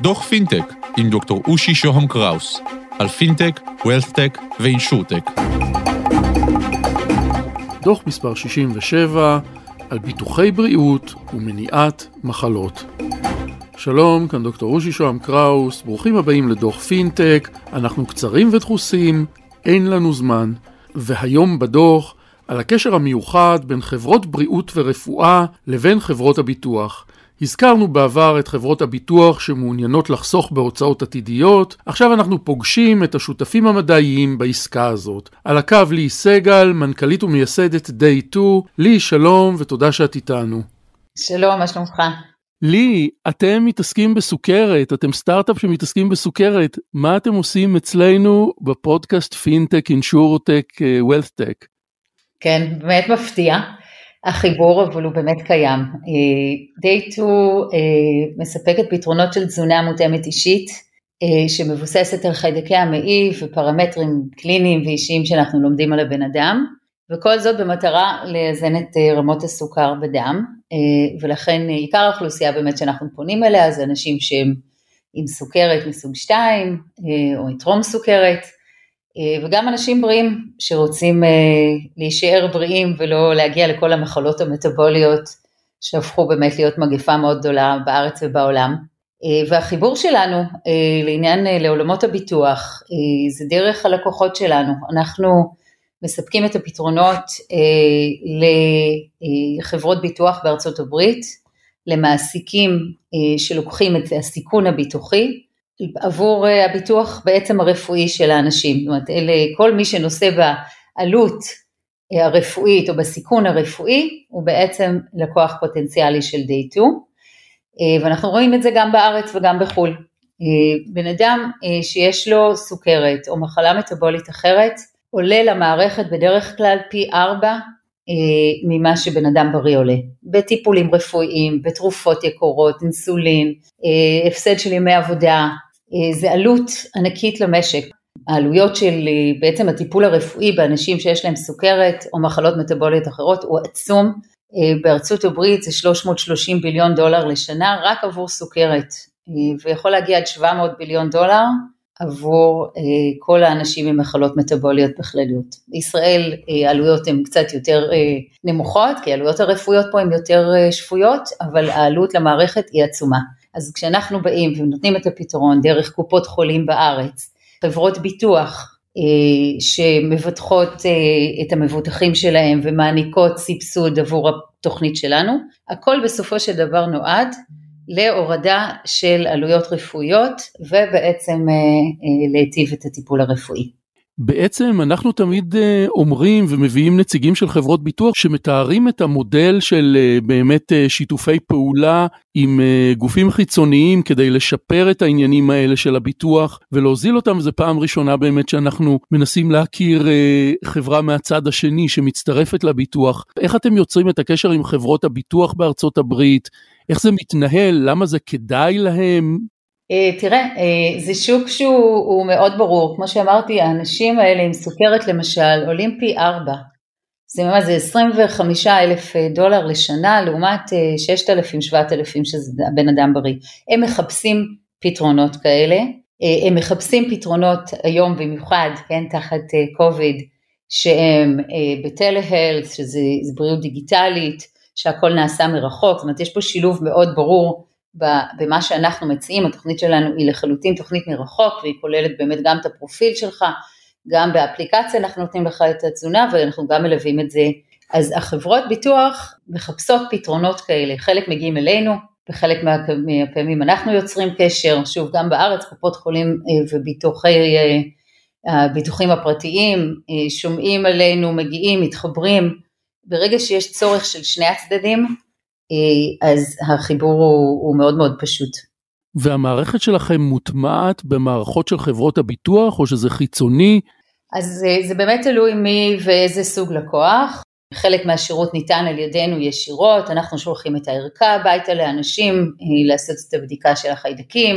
דוח פינטק עם דוקטור אושי שוהם קראוס על פינטק, wealthtech ו insurtech. דוח מספר 67 על ביטוחי בריאות ומניעת מחלות. שלום, כאן דוקטור אושי שוהם קראוס, ברוכים הבאים לדוח פינטק, אנחנו קצרים ודחוסים, אין לנו זמן, והיום בדוח על הקשר המיוחד בין חברות בריאות ורפואה לבין חברות הביטוח. הזכרנו בעבר את חברות הביטוח שמעוניינות לחסוך בהוצאות עתידיות, עכשיו אנחנו פוגשים את השותפים המדעיים בעסקה הזאת. על הקו לי סגל, מנכ"לית ומייסדת Day 2, לי שלום ותודה שאת איתנו. שלום, מה שלומך? לי, אתם מתעסקים בסוכרת, אתם סטארט-אפ שמתעסקים בסוכרת, מה אתם עושים אצלנו בפודקאסט פינטק, insurtech, wealthtech? כן, באמת מפתיע. החיבור אבל הוא באמת קיים. Day 2 מספקת פתרונות של תזונה מותאמת אישית אה, שמבוססת על חיידקי המעי ופרמטרים קליניים ואישיים שאנחנו לומדים על הבן אדם וכל זאת במטרה לאזן את אה, רמות הסוכר בדם אה, ולכן עיקר האוכלוסייה באמת שאנחנו פונים אליה זה אנשים שהם עם סוכרת מסוג 2 או עם טרום סוכרת אה, וגם אנשים בריאים שרוצים אה, להישאר בריאים ולא להגיע לכל המחלות המטבוליות שהפכו באמת להיות מגפה מאוד גדולה בארץ ובעולם. אה, והחיבור שלנו לעניין לעולמות הביטוח זה דרך הלקוחות שלנו, אנחנו מספקים את הפתרונות לחברות ביטוח בארצות הברית, למעסיקים שלוקחים את הסיכון הביטוחי עבור אה, הביטוח בעצם הרפואי של האנשים, זאת אומרת אלה, כל מי שנושא בעלות אה, הרפואית או בסיכון הרפואי הוא בעצם לקוח פוטנציאלי של day 2 אה, ואנחנו רואים את זה גם בארץ וגם בחו"ל. בן אדם שיש לו סוכרת או מחלה מטבולית אחרת עולה למערכת בדרך כלל פי ארבע ממה שבן אדם בריא עולה, בטיפולים רפואיים, בתרופות יקורות, אינסולין, הפסד של ימי עבודה, זה עלות ענקית למשק. העלויות של אה, בעצם הטיפול הרפואי באנשים שיש להם סוכרת או מחלות מטבוליות אחרות הוא עצום. אה, בארצות הברית זה 330 ביליון דולר לשנה רק עבור סוכרת ויכול להגיע עד 700 ביליון דולר עבור כל האנשים עם מחלות מטבוליות בכלליות. בישראל העלויות הן קצת יותר נמוכות כי העלויות הרפואיות פה הן יותר שפויות אבל העלות למערכת היא עצומה. אז כשאנחנו באים ונותנים את הפתרון דרך קופות חולים בארץ, חברות ביטוח אה, שמבטחות אה, את המבוטחים שלהם ומעניקות סבסוד עבור התוכנית שלנו, הכל בסופו של דבר נועד להורדה של עלויות רפואיות ובעצם אה, להיטיב את הטיפול הרפואי. בעצם אנחנו תמיד אה, אומרים ומביאים נציגים של חברות ביטוח שמתארים את המודל של אה, באמת אה, שיתופי פעולה עם גופים חיצוניים כדי לשפר את העניינים האלה של הביטוח ולהוזיל אותם, זו פעם ראשונה באמת שאנחנו מנסים להכיר חברה מהצד השני שמצטרפת לביטוח. איך אתם יוצרים את הקשר עם חברות הביטוח בארצות הברית? איך זה מתנהל? למה זה כדאי להם? אה, תראה, אה, זה שוק שהוא מאוד ברור, כמו שאמרתי, האנשים האלה עם סוכרת למשל עולים פי ארבע, זה ממש, זה 25 אלף אה, דולר לשנה לעומת 6,000-7,000 שזה בן אדם בריא. הם מחפשים פתרונות כאלה, הם מחפשים פתרונות היום במיוחד, כן, תחת קוביד, שהם בטלהלס, שזה בריאות דיגיטלית, שהכל נעשה מרחוק, זאת אומרת יש פה שילוב מאוד ברור במה שאנחנו מציעים, התוכנית שלנו היא לחלוטין תוכנית מרחוק והיא כוללת באמת גם את הפרופיל שלך, גם באפליקציה אנחנו נותנים לך את התזונה ואנחנו גם מלווים את זה. אז החברות ביטוח מחפשות פתרונות כאלה, חלק מגיעים אלינו, בחלק מהפעמים אנחנו יוצרים קשר, שוב גם בארץ קופות חולים אה, וביטוחי, אה, הביטוחים הפרטיים אה, שומעים עלינו, מגיעים, מתחברים, ברגע שיש צורך של שני הצדדים, אז החיבור הוא, הוא מאוד מאוד פשוט. והמערכת שלכם מוטמעת במערכות של חברות הביטוח או שזה חיצוני? אז זה, זה באמת תלוי מי ואיזה סוג לקוח. חלק מהשירות ניתן על ידינו ישירות, אנחנו שולחים את הערכה הביתה לאנשים אה, לעשות את הבדיקה של החיידקים,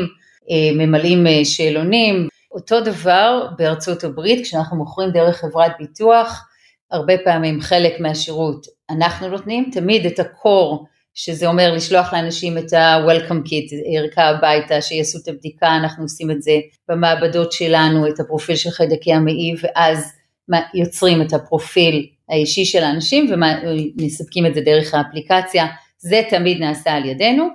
אה, ממלאים שאלונים. אותו דבר בארצות הברית, כשאנחנו מוכרים דרך חברת ביטוח, הרבה פעמים חלק מהשירות אנחנו נותנים, תמיד את הקור שזה אומר לשלוח לאנשים את ה-Welcome Kit, ערכה הביתה, שיעשו את הבדיקה, אנחנו עושים את זה במעבדות שלנו, את הפרופיל של חיידקי המעי, ואז יוצרים את הפרופיל האישי של האנשים ומספקים את זה דרך האפליקציה, זה תמיד נעשה על ידינו,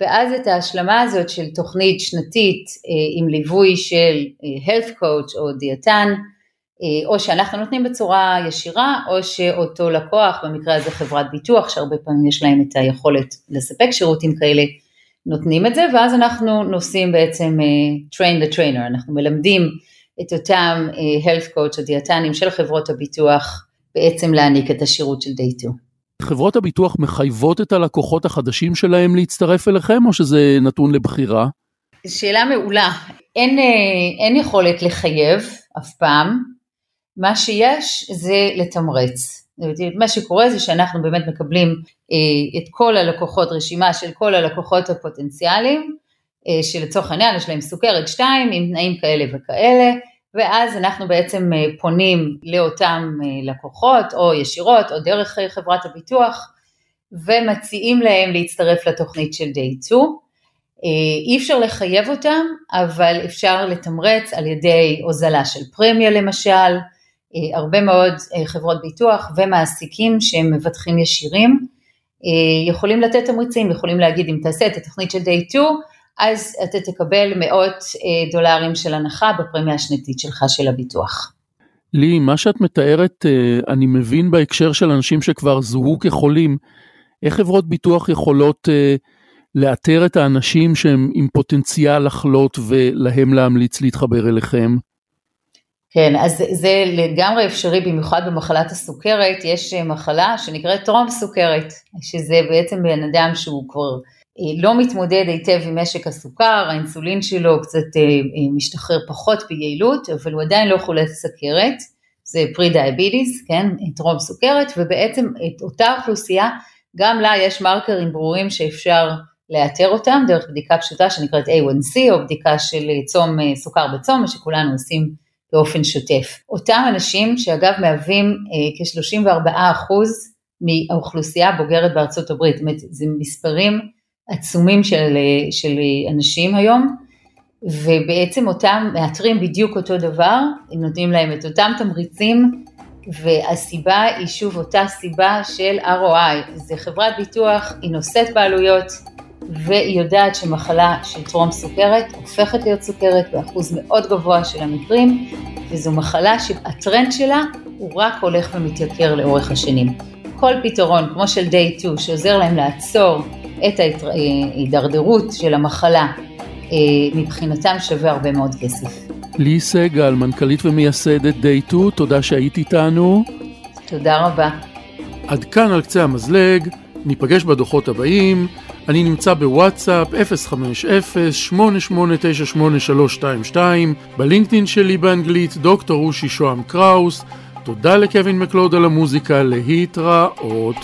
ואז את ההשלמה הזאת של תוכנית שנתית אה, עם ליווי של אה, health coach או דיאטן, או שאנחנו נותנים בצורה ישירה, או שאותו לקוח, במקרה הזה חברת ביטוח, שהרבה פעמים יש להם את היכולת לספק שירותים כאלה, נותנים את זה, ואז אנחנו נושאים בעצם train the trainer, אנחנו מלמדים את אותם health coach או דיאטנים של חברות הביטוח בעצם להעניק את השירות של day 2. חברות הביטוח מחייבות את הלקוחות החדשים שלהם להצטרף אליכם, או שזה נתון לבחירה? שאלה מעולה. אין, אין יכולת לחייב אף פעם, מה שיש זה לתמרץ. מה שקורה זה שאנחנו באמת מקבלים אה, את כל הלקוחות, רשימה של כל הלקוחות הפוטנציאליים, אה, שלצורך העניין יש להם סוכרת 2 עם תנאים כאלה וכאלה, ואז אנחנו בעצם אה, פונים לאותם לקוחות או ישירות או דרך חברת הביטוח ומציעים להם להצטרף לתוכנית של Day 2. אי אפשר לחייב אותם, אבל אפשר לתמרץ על ידי הוזלה של פרמיה למשל, הרבה מאוד חברות ביטוח ומעסיקים שהם מבטחים ישירים יכולים לתת תמריצים, יכולים להגיד אם תעשה את התוכנית של Day 2 אז אתה תקבל מאות אה, דולרים של הנחה בפרמיה השנתית שלך של הביטוח. לי, מה שאת מתארת, אה, אני מבין בהקשר של אנשים שכבר זוהו כחולים, איך חברות ביטוח יכולות אה, לאתר את האנשים שהם עם פוטנציאל לחלות ולהם להמליץ להתחבר אליכם? כן, אז זה לגמרי אפשרי, במיוחד במחלת הסוכרת, יש מחלה שנקראת טרום סוכרת, שזה בעצם בן אדם שהוא כבר אה, לא מתמודד היטב עם משק הסוכר, האינסולין שלו קצת אה, אה, משתחרר פחות ביעילות, אבל הוא עדיין לא חולה סכרת, זה פרי דיאביטיס, כן, טרום סוכרת, ובעצם את אותה אוכלוסייה, גם לה יש מרקרים ברורים שאפשר לאתר אותם דרך בדיקה פשוטה שנקראת A1C, או בדיקה של צום, סוכר בצום, שכולנו עושים באופן שוטף. אותם אנשים שאגב מהווים כ-34% מהאוכלוסייה הבוגרת בארצות הברית, זאת אומרת זה מספרים עצומים של, של אנשים היום, ובעצם אותם מאתרים בדיוק אותו דבר, נותנים להם את אותם תמריצים, והסיבה היא שוב אותה סיבה של ROI, זה חברת ביטוח, היא נושאת בעלויות, והיא יודעת שמחלה של טרום סוכרת הופכת להיות סוכרת באחוז מאוד גבוה של המקרים, וזו מחלה שהטרנד שלה הוא רק הולך ומתייקר לאורך השנים. כל פתרון, כמו של day 2, שעוזר להם לעצור את ההידרדרות של המחלה, אה, מבחינתם שווה הרבה מאוד כסף. לי סגל, מנכ"לית ומייסדת Day 2, תודה שהיית איתנו. תודה רבה. עד כאן על קצה המזלג, ניפגש בדוחות הבאים. אני נמצא בוואטסאפ 050-8898-322, בלינקדאין שלי באנגלית דוקטור רושי שוהם קראוס. תודה לקווין מקלוד על המוזיקה, להתראות.